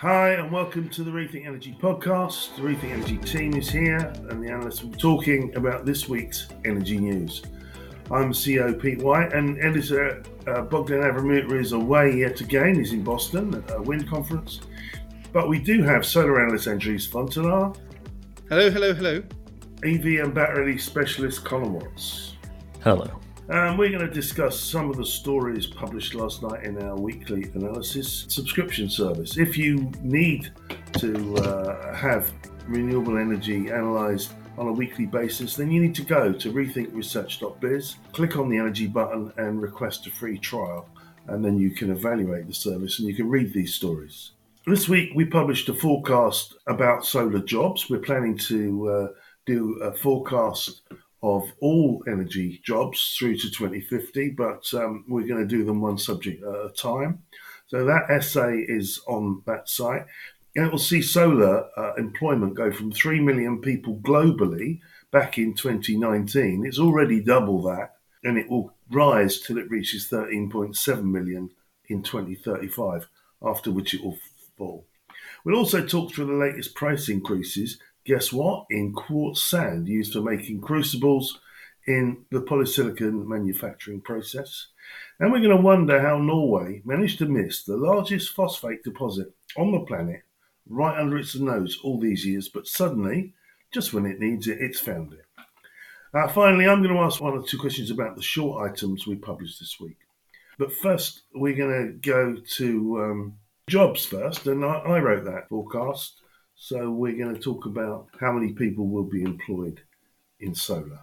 Hi, and welcome to the Rethink Energy podcast. The Rethink Energy team is here, and the analysts will be talking about this week's energy news. I'm CEO Pete White, and editor uh, Bogdan Avramuta is away yet again. He's in Boston at a wind conference. But we do have solar analyst Andries Wantenaar. Hello, hello, hello. EV and battery specialist Connor Watts. Hello. And we're going to discuss some of the stories published last night in our weekly analysis subscription service. If you need to uh, have renewable energy analysed on a weekly basis, then you need to go to rethinkresearch.biz, click on the energy button, and request a free trial. And then you can evaluate the service and you can read these stories. This week we published a forecast about solar jobs. We're planning to uh, do a forecast of all energy jobs through to 2050, but um, we're going to do them one subject at a time. So that essay is on that site. And it will see solar uh, employment go from 3 million people globally back in 2019. It's already double that, and it will rise till it reaches 13.7 million in 2035, after which it will fall. We'll also talk through the latest price increases guess what? In quartz sand used for making crucibles in the polysilicon manufacturing process. And we're going to wonder how Norway managed to miss the largest phosphate deposit on the planet right under its nose all these years, but suddenly, just when it needs it, it's found it. Uh, finally, I'm going to ask one or two questions about the short items we published this week. But first, we're going to go to um, jobs first, and I, I wrote that forecast so we're going to talk about how many people will be employed in solar.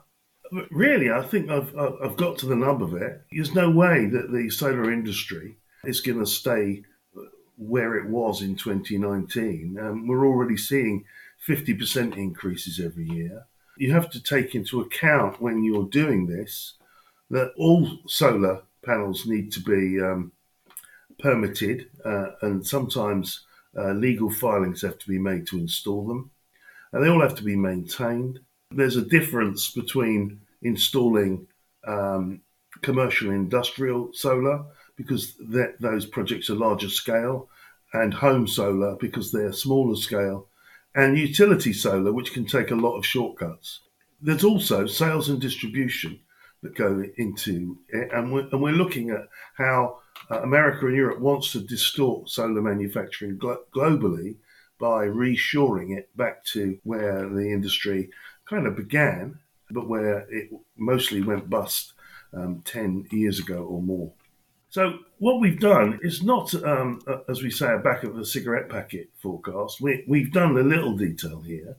Really, I think I've, I've got to the nub of it. There's no way that the solar industry is going to stay where it was in 2019. Um, we're already seeing 50% increases every year. You have to take into account when you're doing this that all solar panels need to be um, permitted, uh, and sometimes uh, legal filings have to be made to install them, and they all have to be maintained. There's a difference between installing um, commercial and industrial solar because those projects are larger scale, and home solar because they're smaller scale, and utility solar, which can take a lot of shortcuts. There's also sales and distribution that go into it, and we're, and we're looking at how uh, America and Europe wants to distort solar manufacturing glo- globally by reshoring it back to where the industry kind of began, but where it mostly went bust um, 10 years ago or more. So, what we've done is not, um, as we say, a back of a cigarette packet forecast. We, we've done a little detail here.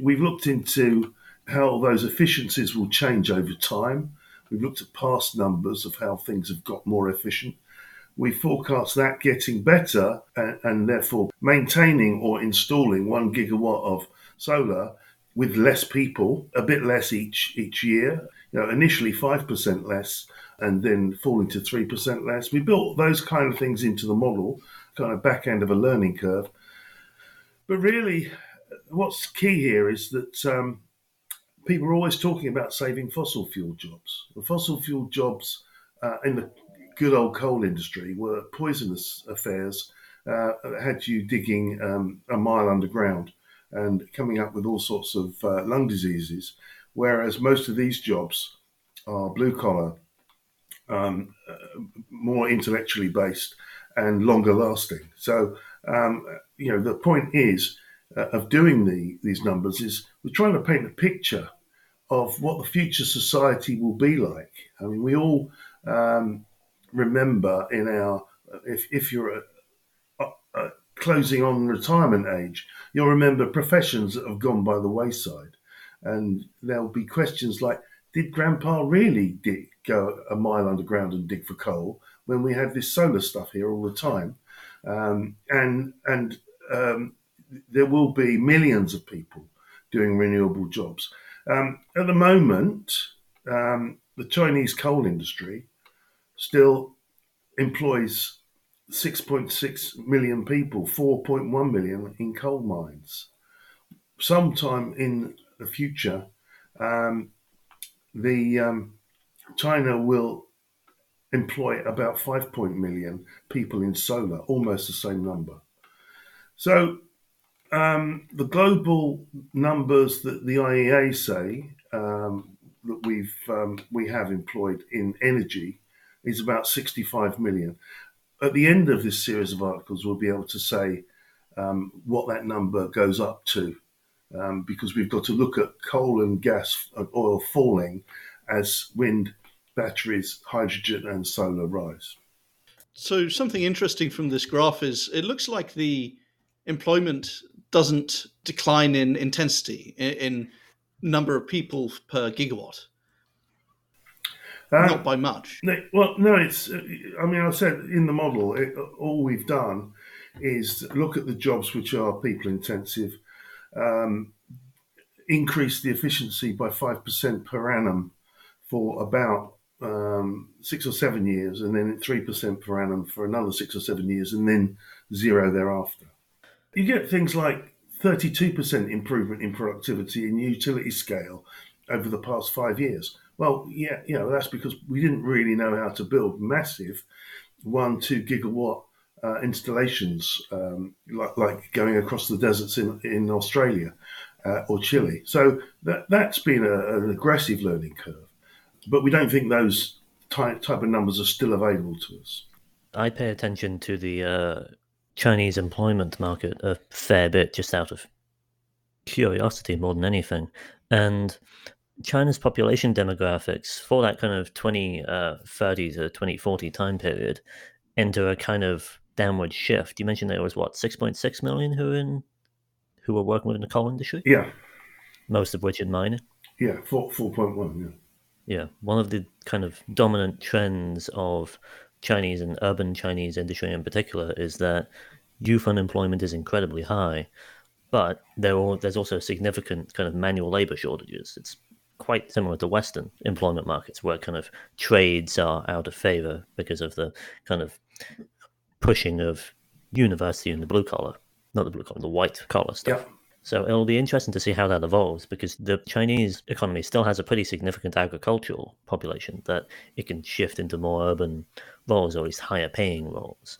We've looked into how those efficiencies will change over time. We've looked at past numbers of how things have got more efficient we forecast that getting better and, and, therefore maintaining or installing one gigawatt of solar with less people, a bit less each each year. You know, initially five percent less, and then falling to three percent less. We built those kind of things into the model, kind of back end of a learning curve. But really, what's key here is that um, people are always talking about saving fossil fuel jobs. The fossil fuel jobs uh, in the good old coal industry were poisonous affairs uh, had you digging um, a mile underground and coming up with all sorts of uh, lung diseases, whereas most of these jobs are blue collar, um, uh, more intellectually based, and longer lasting. So, um, you know, the point is uh, of doing the, these numbers is we're trying to paint a picture of what the future society will be like. I mean, we all um, remember in our if if you're a, a, a closing on retirement age, you'll remember professions that have gone by the wayside, and there'll be questions like, "Did Grandpa really dig, go a mile underground and dig for coal when we had this solar stuff here all the time?" Um, and and um, there will be millions of people doing renewable jobs. Um, at the moment, um, the Chinese coal industry still employs 6.6 million people, 4.1 million in coal mines. Sometime in the future, um, the um, China will employ about 5 million people in solar, almost the same number. So um, the global numbers that the IEA say um, that we've um, we have employed in energy is about 65 million. At the end of this series of articles, we'll be able to say um, what that number goes up to, um, because we've got to look at coal and gas and oil falling as wind, batteries, hydrogen, and solar rise. So something interesting from this graph is it looks like the employment doesn't decline in intensity in, in number of people per gigawatt. Uh, Not by much. No, well, no, it's. I mean, I said in the model, it, all we've done is look at the jobs which are people intensive, um, increase the efficiency by five percent per annum for about um, six or seven years, and then three percent per annum for another six or seven years, and then zero thereafter. You get things like 32% improvement in productivity in utility scale over the past five years. Well, yeah, you know, that's because we didn't really know how to build massive one, two gigawatt uh, installations um, like, like, going across the deserts in, in Australia uh, or Chile. So that, that's been a, an aggressive learning curve. But we don't think those type, type of numbers are still available to us. I pay attention to the uh, Chinese employment market a fair bit just out of curiosity more than anything. And China's population demographics for that kind of 2030 uh, to 2040 time period enter a kind of downward shift. You mentioned there was what 6.6 million who in who were working within the coal industry. Yeah, most of which in mining. Yeah, four four point one. Yeah. Yeah, one of the kind of dominant trends of Chinese and urban Chinese industry in particular is that youth unemployment is incredibly high, but there are, there's also significant kind of manual labor shortages. It's quite similar to Western employment markets, where kind of trades are out of favor because of the kind of pushing of university and the blue collar, not the blue collar, the white collar stuff. Yeah. So it'll be interesting to see how that evolves because the Chinese economy still has a pretty significant agricultural population that it can shift into more urban roles or at least higher paying roles.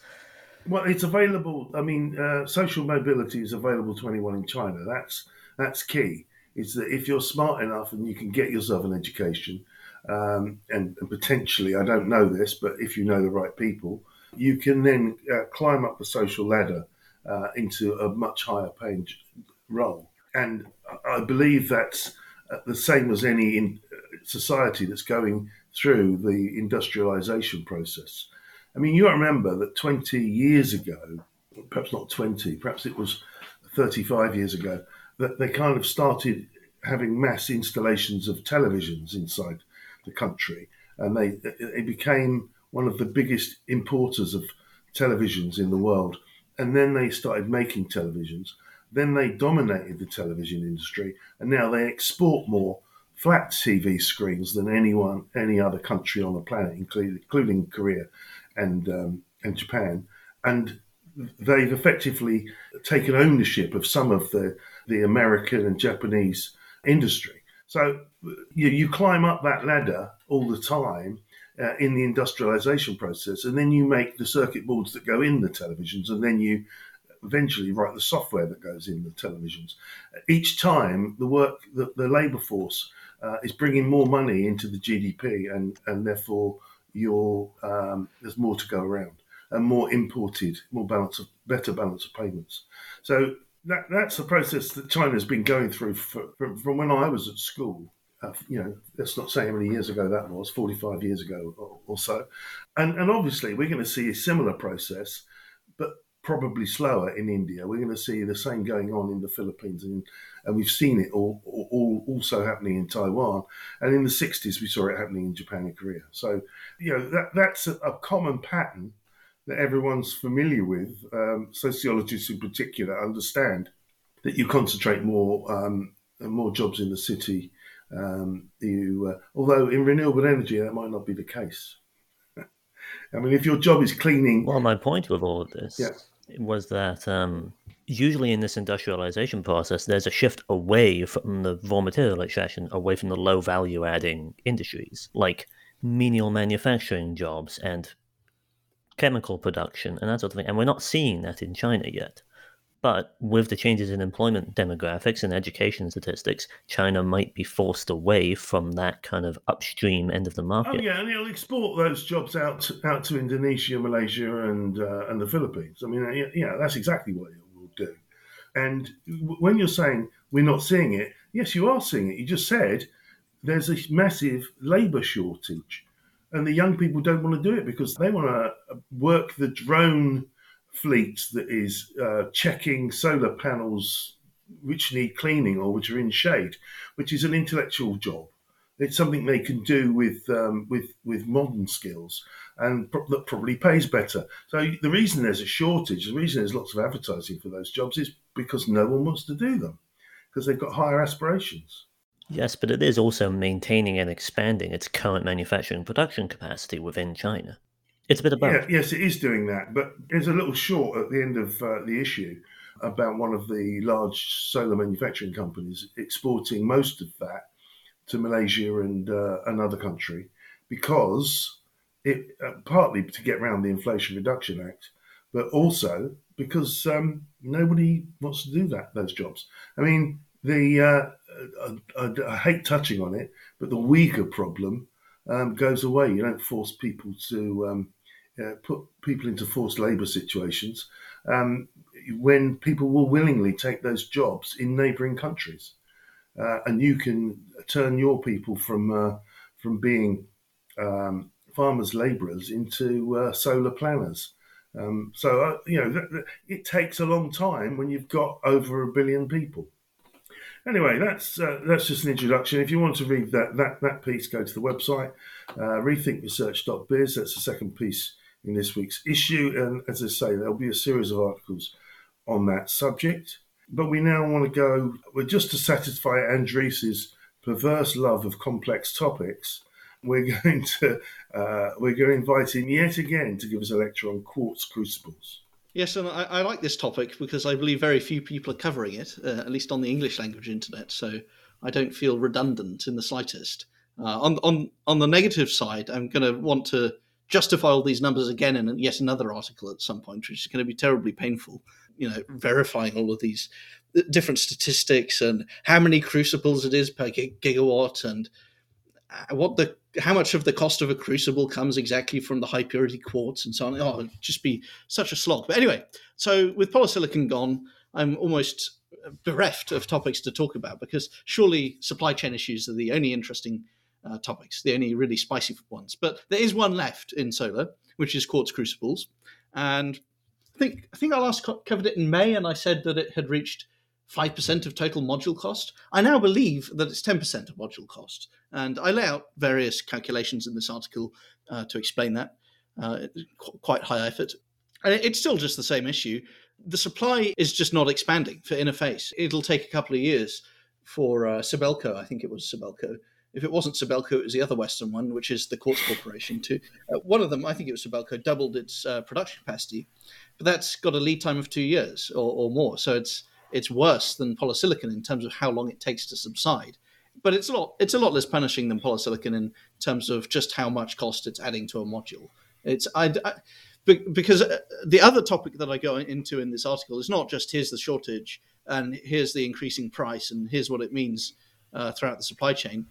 Well, it's available. I mean, uh, social mobility is available to anyone in China. That's that's key. Is that if you're smart enough and you can get yourself an education, um, and, and, potentially, I don't know this, but if you know the right people, you can then uh, climb up the social ladder uh, into a much higher paying role. And I believe that's uh, the same as any in uh, society that's going through the industrialization process. I mean, you remember that 20 years ago, perhaps not 20, perhaps it was 35 years ago, that they kind of started having mass installations of televisions inside the country. And they, it became one of the biggest importers of televisions in the world. And then they started making televisions. Then they dominated the television industry. And now they export more flat TV screens than anyone, any other country on the planet, including, including Korea and um, and Japan, and they've effectively taken ownership of some of the the American and Japanese industry. So you, you climb up that ladder all the time uh, in the industrialization process, and then you make the circuit boards that go in the televisions, and then you eventually write the software that goes in the televisions. Each time, the work, the, labor force uh, is bringing more money into the GDP, and and therefore you're um, there's more to go around and more imported, more balance of better balance of payments. So that that's the process that China's been going through for, from, from when I was at school. Uh, you know, let's not say how many years ago that was, 45 years ago or, or so. And, and obviously, we're going to see a similar process, but probably slower in India. We're going to see the same going on in the Philippines, and, and we've seen it all, all, also happening in Taiwan. And in the 60s, we saw it happening in Japan and Korea. So, you know, that, that's a, a common pattern that everyone's familiar with. Um, sociologists in particular understand that you concentrate more um, more jobs in the city. Um, you, uh, although in renewable energy, that might not be the case. I mean, if your job is cleaning. Well, my point with all of this yeah was that um, usually in this industrialization process, there's a shift away from the raw material extraction, away from the low value adding industries like menial manufacturing jobs and chemical production and that sort of thing. And we're not seeing that in China yet. But with the changes in employment demographics and education statistics, China might be forced away from that kind of upstream end of the market. Oh yeah, and it'll export those jobs out to, out to Indonesia, Malaysia, and uh, and the Philippines. I mean, yeah, that's exactly what it will do. And when you're saying we're not seeing it, yes, you are seeing it. You just said there's a massive labour shortage, and the young people don't want to do it because they want to work the drone fleet that is uh, checking solar panels which need cleaning or which are in shade, which is an intellectual job. It's something they can do with um, with with modern skills and pro- that probably pays better. So the reason there's a shortage, the reason there's lots of advertising for those jobs is because no one wants to do them because they've got higher aspirations. Yes, but it is also maintaining and expanding its current manufacturing production capacity within China. It's a bit of both. Yeah, yes, it is doing that, but it's a little short at the end of uh, the issue about one of the large solar manufacturing companies exporting most of that to Malaysia and uh, another country because it uh, partly to get around the Inflation Reduction Act, but also because um, nobody wants to do that those jobs. I mean, the uh, I, I, I, hate touching on it, but the Uyghur problem um, goes away. You don't force people to um, uh, put people into forced labour situations um, when people will willingly take those jobs in neighbouring countries, uh, and you can turn your people from uh, from being um, farmers labourers into uh, solar planners. Um, so uh, you know th- th- it takes a long time when you've got over a billion people. Anyway, that's uh, that's just an introduction. If you want to read that that that piece, go to the website uh, rethinkresearch.biz. That's the second piece in this week's issue, and as I say, there'll be a series of articles on that subject. But we now want to go. Just to satisfy Andreas's perverse love of complex topics. We're going to uh, we're going to invite him yet again to give us a lecture on quartz crucibles. Yes, and I, I, like this topic because I believe very few people are covering it, uh, at least on the English language internet. So I don't feel redundant in the slightest. Uh, on on on the negative side, I'm going to want to justify all these numbers again in yet another article at some point, which is going to be terribly painful. You know, verifying all of these uh, different statistics and how many crucibles it is per gigawatt and what the how much of the cost of a crucible comes exactly from the high purity quartz and so on. Oh, it'd just be such a slog. But anyway, so with polysilicon gone, I'm almost bereft of topics to talk about because surely supply chain issues are the only interesting uh, topics, the only really spicy ones. But there is one left in solar, which is quartz crucibles, and I think I think I last covered it in May, and I said that it had reached 5% of total module cost. I now believe that it's 10% of module cost. And I lay out various calculations in this article uh, to explain that. Uh, quite high effort. And it's still just the same issue. The supply is just not expanding for Interface. It'll take a couple of years for uh, Sibelco, I think it was Sibelco. If it wasn't Sibelco, it was the other Western one, which is the Quartz Corporation. Too. Uh, one of them, I think it was Sibelco, doubled its uh, production capacity, but that's got a lead time of two years or, or more. So it's it's worse than polysilicon in terms of how long it takes to subside. But it's a lot it's a lot less punishing than polysilicon in terms of just how much cost it's adding to a module. It's I, I because uh, the other topic that I go into in this article is not just here's the shortage and here's the increasing price and here's what it means uh, throughout the supply chain.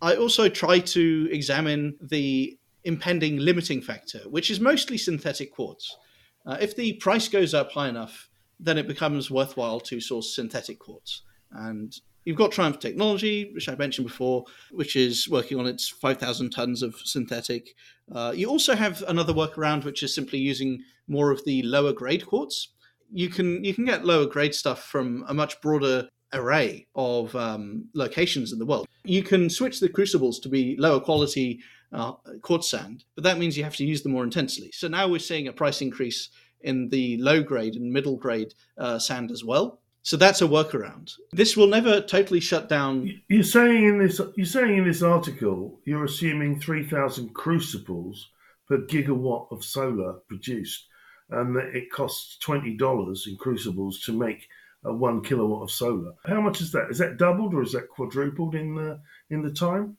I also try to examine the impending limiting factor, which is mostly synthetic quartz. Uh, if the price goes up high enough, then it becomes worthwhile to source synthetic quartz. And you've got Triumph Technology, which I mentioned before, which is working on its 5,000 tons of synthetic. Uh, you also have another workaround, which is simply using more of the lower grade quartz. You can you can get lower grade stuff from a much broader array of um, locations in the world. You can switch the crucibles to be lower quality uh, quartz sand, but that means you have to use them more intensely. So now we're seeing a price increase in the low grade and middle grade uh, sand as well. So that's a workaround. This will never totally shut down. You're saying in this you're saying in this article you're assuming 3,000 crucibles per gigawatt of solar produced, and that it costs twenty dollars in crucibles to make a one kilowatt of solar. How much is that? Is that doubled or is that quadrupled in the in the time?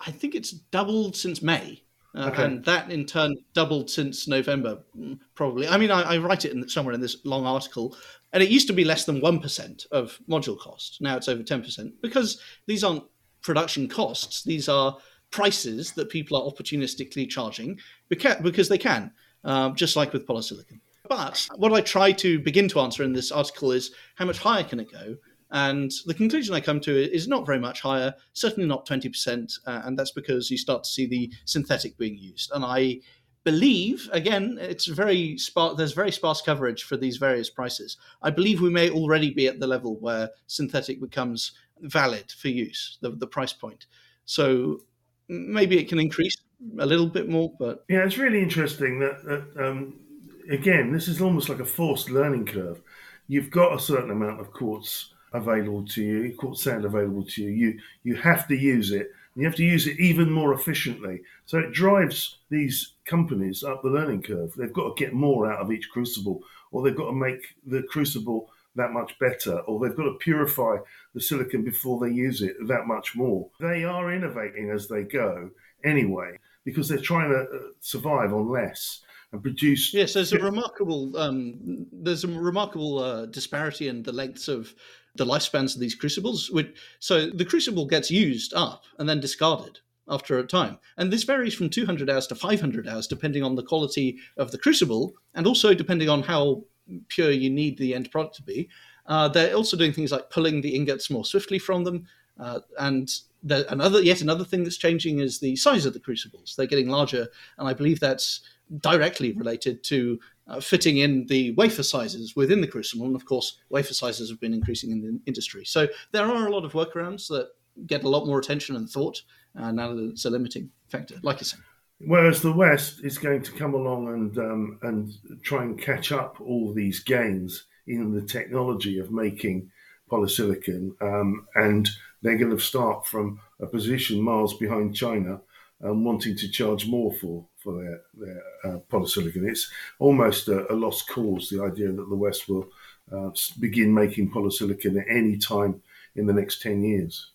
I think it's doubled since May. Uh, Okay. And that in turn doubled since November, mm, probably. I mean, I, I write it in, somewhere in this long article, and it used to be less than 1% of module cost. Now it's over 10% because these aren't production costs, these are prices that people are opportunistically charging because they can, um, just like with polysilicon. But what I try to begin to answer in this article is how much higher can it go? And the conclusion I come to is not very much higher, certainly not 20%. Uh, and that's because you start to see the synthetic being used. And I believe, again, it's very sparse, there's very sparse coverage for these various prices. I believe we may already be at the level where synthetic becomes valid for use, the, the price point. So maybe it can increase a little bit more, but Yeah, it's really interesting that, that um, again, this is almost like a forced learning curve. You've got a certain amount of quartz available to you, quartz sand available to you. You you have to use it. And you have to use it even more efficiently. So it drives these companies up the learning curve. They've got to get more out of each crucible, or they've got to make the crucible that much better, or they've got to purify the silicon before they use it that much more. They are innovating as they go anyway, because they're trying to uh, survive on less and produce. Yes, there's a remarkable um, there's a remarkable uh, disparity in the lengths of the lifespans of these crucibles. Which, so the crucible gets used up and then discarded after a time, and this varies from 200 hours to 500 hours depending on the quality of the crucible and also depending on how pure you need the end product to be. Uh, they're also doing things like pulling the ingots more swiftly from them, uh, and the, another yet another thing that's changing is the size of the crucibles. They're getting larger, and I believe that's directly related to uh, fitting in the wafer sizes within the crucible. And of course, wafer sizes have been increasing in the industry. So there are a lot of workarounds that get a lot more attention and thought uh, now that it's a limiting factor, like you said. Whereas the West is going to come along and um, and try and catch up all these gains in the technology of making polysilicon, um, and they're going to start from a position miles behind China, um, wanting to charge more for for their their uh, polysilicon. It's almost a, a, lost cause. The idea that the West will uh, begin making polysilicon at any time in the next ten years.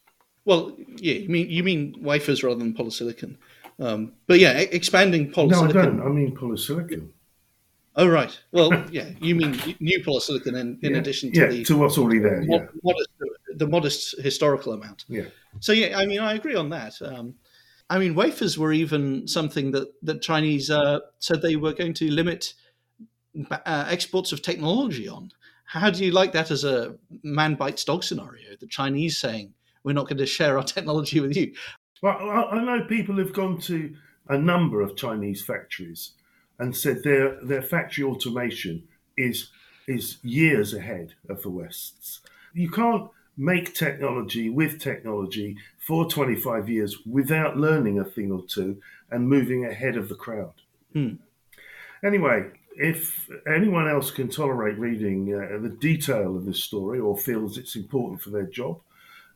Well, yeah, you mean you mean wafers rather than polysilicon. Um, but yeah, expanding polysilicon. No, I don't. I mean polysilicon. Oh right. Well, yeah, you mean new polysilicon in, in yeah. addition to yeah, the to what's already there. Yeah. Modest, the modest historical amount. Yeah. So yeah, I mean, I agree on that. Um, I mean, wafers were even something that that Chinese uh, said they were going to limit uh, exports of technology on. How do you like that as a man bites dog scenario? The Chinese saying we're not going to share our technology with you. Well, I know people have gone to a number of Chinese factories and said their their factory automation is is years ahead of the West's. You can't make technology with technology for 25 years without learning a thing or two and moving ahead of the crowd. Hmm. Anyway, if anyone else can tolerate reading uh, the detail of this story or feels it's important for their job,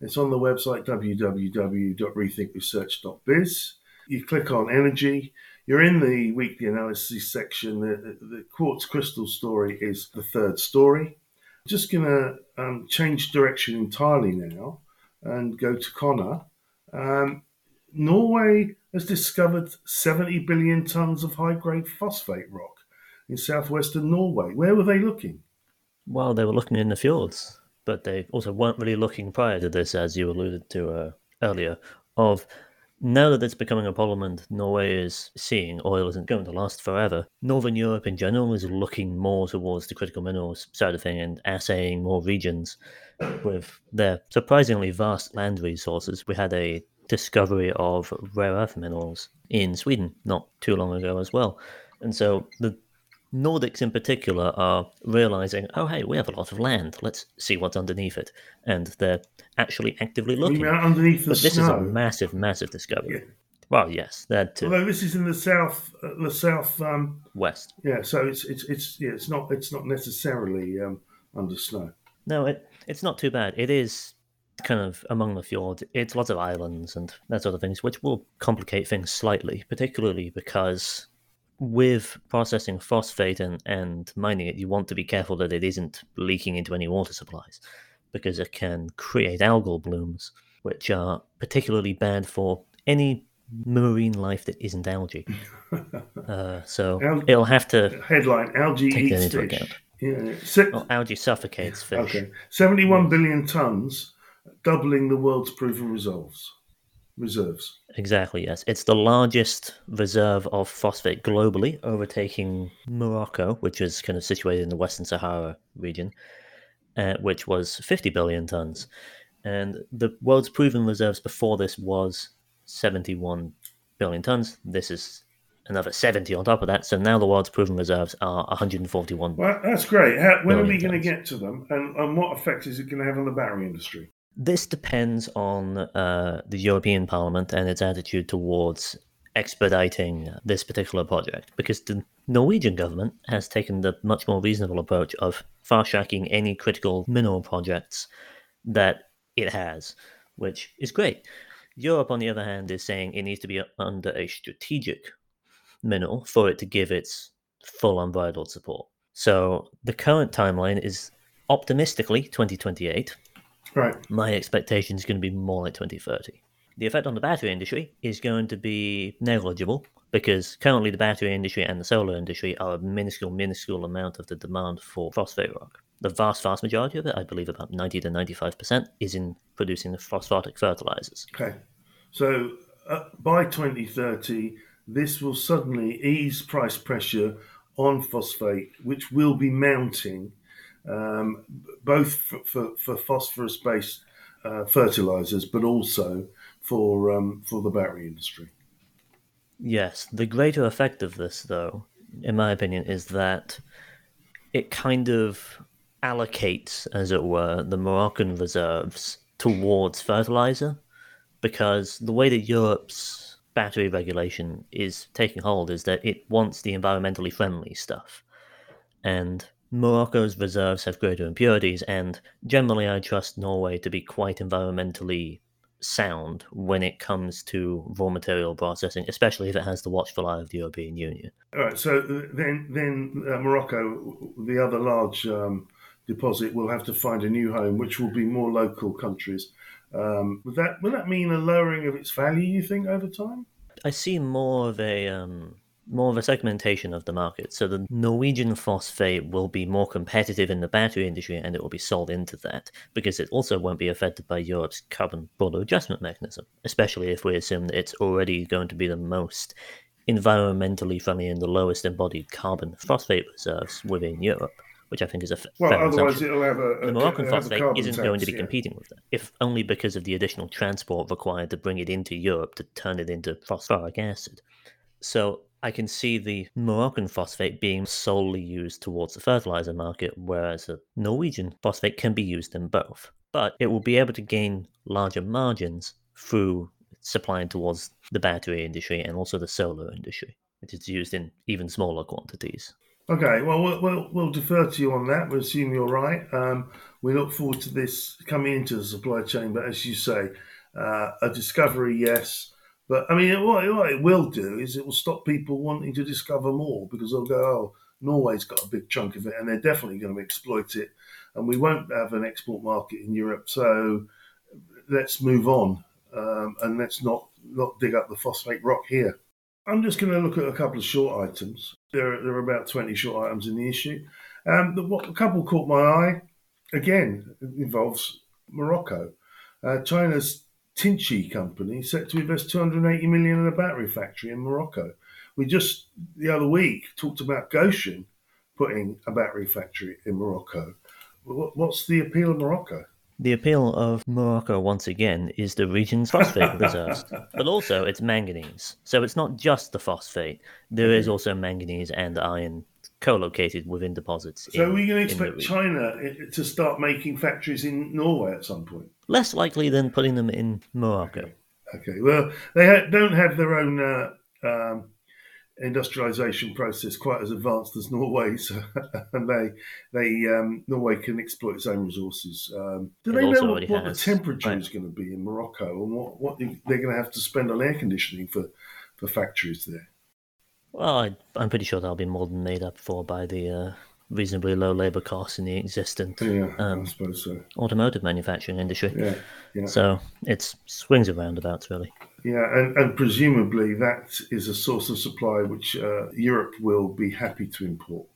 it's on the website www.rethinkresearch.biz. You click on energy. You're in the weekly analysis section. The, the quartz crystal story is the third story. Just going to um, change direction entirely now and go to Connor. Um, Norway has discovered 70 billion tons of high grade phosphate rock in southwestern Norway. Where were they looking? Well, they were looking in the fjords, but they also weren't really looking prior to this, as you alluded to uh, earlier, of now that it's becoming a problem and Norway is seeing oil isn't going to last forever, Northern Europe in general is looking more towards the critical minerals side of thing and assaying more regions with their surprisingly vast land resources. We had a discovery of rare earth minerals in Sweden not too long ago as well. And so the Nordics in particular are realizing, oh, hey, we have a lot of land. Let's see what's underneath it. And they're actually actively looking. Underneath the but this snow? is a massive, massive discovery. Yeah. Well, yes, that too. Although this is in the south, uh, the south, um, West. yeah. So it's it's it's yeah, it's not it's not necessarily um, under snow. No, it it's not too bad. It is kind of among the fjords. It's lots of islands and that sort of things, which will complicate things slightly, particularly because with processing phosphate and, and mining it, you want to be careful that it isn't leaking into any water supplies because it can create algal blooms, which are particularly bad for any marine life that isn't algae. uh, so Al- it'll have to. Headline: Algae eats fish. account. Yeah. Se- Well, algae suffocates fish. okay. Seventy-one billion tons, doubling the world's proven reserves. Reserves. Exactly, yes. It's the largest reserve of phosphate globally, overtaking Morocco, which is kind of situated in the Western Sahara region, uh, which was 50 billion tons. And the world's proven reserves before this was 71 billion tons. This is another 70 on top of that. So now the world's proven reserves are 141. Well, that's great. How, when are we going to get to them, and, and what effect is it going to have on the battery industry? This depends on uh, the European Parliament and its attitude towards expediting this particular project, because the Norwegian government has taken the much more reasonable approach of fast tracking any critical mineral projects that it has, which is great. Europe, on the other hand, is saying it needs to be under a strategic mineral for it to give its full unbridled support. So the current timeline is optimistically 2028 Right. my expectation is going to be more like 2030. The effect on the battery industry is going to be negligible because currently the battery industry and the solar industry are a minuscule, minuscule amount of the demand for phosphate rock. The vast, vast majority of it, I believe about 90 to 95%, is in producing the phosphatic fertilizers. Okay. So uh, by 2030, this will suddenly ease price pressure on phosphate, which will be mounting um, both for, for, for phosphorus based uh, fertilizers, but also for, um, for the battery industry. Yes, the greater effect of this, though, in my opinion, is that it kind of allocates, as it were, the Moroccan reserves towards fertilizer, because the way that Europe's battery regulation is taking hold is that it wants the environmentally friendly stuff. And Morocco's reserves have greater impurities, and generally, I trust Norway to be quite environmentally sound when it comes to raw material processing, especially if it has the watchful eye of the European Union. All right. So then, then uh, Morocco, the other large um, deposit, will have to find a new home, which will be more local countries. Um, would that would that mean a lowering of its value? You think over time? I see more of a um, more of a segmentation of the market. So the Norwegian phosphate will be more competitive in the battery industry, and it will be sold into that because it also won't be affected by Europe's carbon border adjustment mechanism. Especially if we assume that it's already going to be the most environmentally friendly and the lowest embodied carbon phosphate reserves within Europe, which I think is a f- Well, fair otherwise assumption. it'll have a, a the Moroccan it'll have a phosphate isn't tax, going to be yeah. competing with that, if only because of the additional transport required to bring it into Europe to turn it into phosphoric acid. So I can see the Moroccan phosphate being solely used towards the fertilizer market, whereas the Norwegian phosphate can be used in both. But it will be able to gain larger margins through supplying towards the battery industry and also the solar industry, which is used in even smaller quantities. Okay, well, we'll, we'll, we'll defer to you on that. We'll assume you're right. Um, we look forward to this coming into the supply chain, but as you say, uh, a discovery, yes. But I mean, what, what it will do is it will stop people wanting to discover more because they'll go, oh, Norway's got a big chunk of it and they're definitely going to exploit it. And we won't have an export market in Europe. So let's move on um, and let's not, not dig up the phosphate rock here. I'm just going to look at a couple of short items. There, there are about 20 short items in the issue. Um, the, what, a couple caught my eye. Again, involves Morocco. Uh, China's Tinci company set to invest 280 million in a battery factory in Morocco. We just the other week talked about Gotion putting a battery factory in Morocco. What's the appeal of Morocco? The appeal of Morocco, once again, is the region's phosphate reserves, but also its manganese. So it's not just the phosphate, there is also manganese and iron co located within deposits. So in- are we going to expect. China to start making factories in Norway at some point? Less likely than putting them in Morocco. Okay, well, they ha- don't have their own uh, um, industrialization process quite as advanced as Norway, so, and they they um, Norway can exploit its own resources. Um, do It they know what, what the temperature right. is going to be in Morocco and what, what they're going to have to spend on air conditioning for, for factories there? Well, I, I'm pretty sure that'll be more than made up for by the uh, reasonably low labor costs in the existing Yeah, um, so. automotive manufacturing industry. Yeah, yeah. So it's swings and roundabouts, really. Yeah, and, and presumably that is a source of supply which uh, Europe will be happy to import.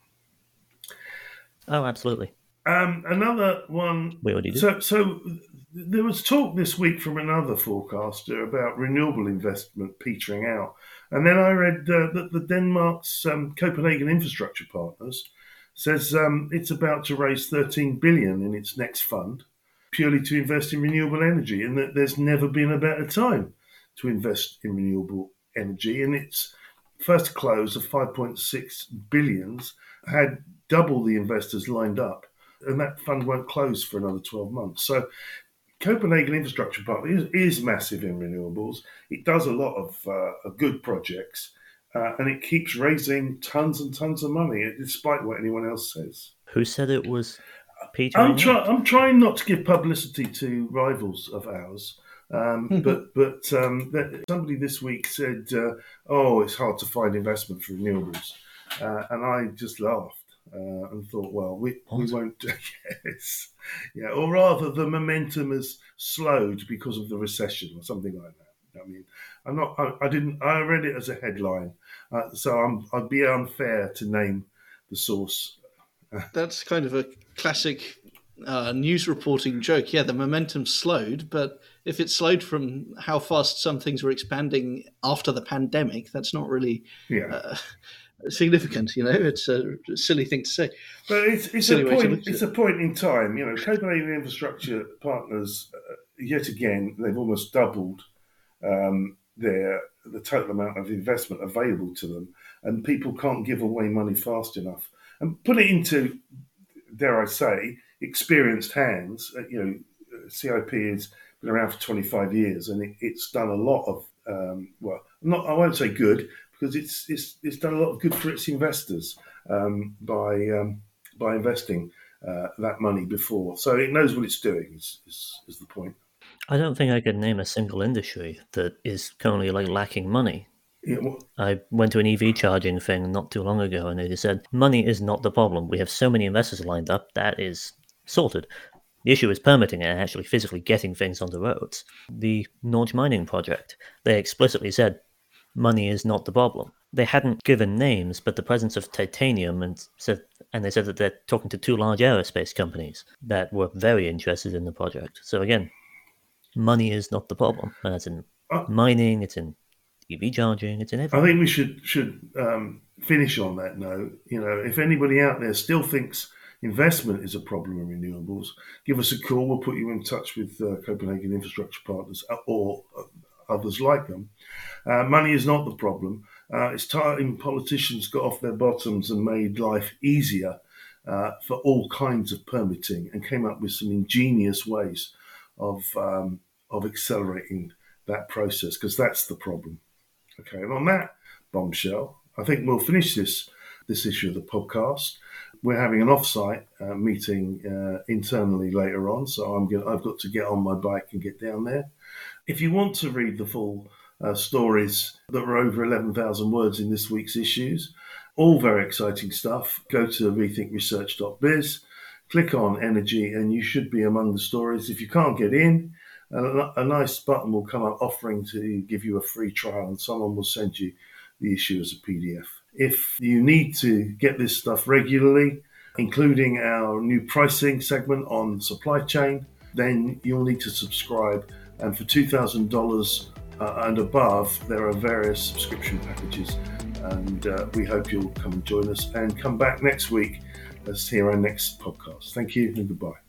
Oh, absolutely. Um, another one. We already do. So, so there was talk this week from another forecaster about renewable investment petering out, and then I read uh, that the Denmark's um, Copenhagen Infrastructure Partners says um, it's about to raise 13 billion in its next fund, purely to invest in renewable energy, and that there's never been a better time to invest in renewable energy. And its first close of 5.6 billions had double the investors lined up, and that fund won't close for another 12 months. So Copenhagen Infrastructure Partner is, is massive in renewables. It does a lot of, uh, of good projects, uh, and it keeps raising tons and tons of money, despite what anyone else says. Who said it was Peter? I'm, try- I'm trying not to give publicity to rivals of ours. Um, but but um, somebody this week said, uh, "Oh, it's hard to find investment for renewables," uh, and I just laughed uh, and thought, "Well, we, we won't." yes, yeah, or rather, the momentum has slowed because of the recession or something like that. I mean, I'm not. I, I didn't. I read it as a headline, uh, so I'm, I'd be unfair to name the source. That's kind of a classic uh, news reporting joke. Yeah, the momentum slowed, but if it slowed from how fast some things were expanding after the pandemic, that's not really Yeah, uh, significant. You know, it's a silly thing to say. But it's, it's a point. It's a point in time. You know, Copenhagen Infrastructure Partners, uh, yet again, they've almost doubled um, their the total amount of investment available to them, and people can't give away money fast enough. And put it into, dare I say, experienced hands. Uh, you know, CIP has been around for 25 years, and it, it's done a lot of um, well, not I won't say good because it's it's it's done a lot of good for its investors um, by um, by investing uh, that money before. So it knows what it's doing. Is, is, is the point? I don't think I could name a single industry that is currently like lacking money. Yeah, well, I went to an EV charging thing not too long ago, and they just said money is not the problem. We have so many investors lined up that is sorted. The issue is permitting and actually physically getting things on the roads. The Norge mining project, they explicitly said money is not the problem. They hadn't given names, but the presence of titanium and said, and they said that they're talking to two large aerospace companies that were very interested in the project. So again, money is not the problem. And that's in Uh, mining, it's in EV charging, it's in everything. I think we should should um, finish on that note. You know, if anybody out there still thinks investment is a problem in renewables, give us a call. We'll put you in touch with uh, Copenhagen Infrastructure Partners uh, or uh, others like them. Uh, money is not the problem. Uh, it's time politicians got off their bottoms and made life easier uh, for all kinds of permitting and came up with some ingenious ways of um, of accelerating that process because that's the problem. Okay, and on that bombshell, I think we'll finish this this issue of the podcast. We're having an off-site uh, meeting uh, internally later on, so I'm gonna, I've got to get on my bike and get down there. If you want to read the full uh, stories that were over 11,000 words in this week's issues, all very exciting stuff, go to rethinkresearch.biz, click on energy, and you should be among the stories. If you can't get in, a, a nice button will come up offering to give you a free trial, and someone will send you the issue as a PDF. If you need to get this stuff regularly, including our new pricing segment on supply chain, then you'll need to subscribe. And for $2,000 uh, and above, there are various subscription packages. And uh, we hope you'll come and join us and come back next week. Let's hear our next podcast. Thank you and goodbye.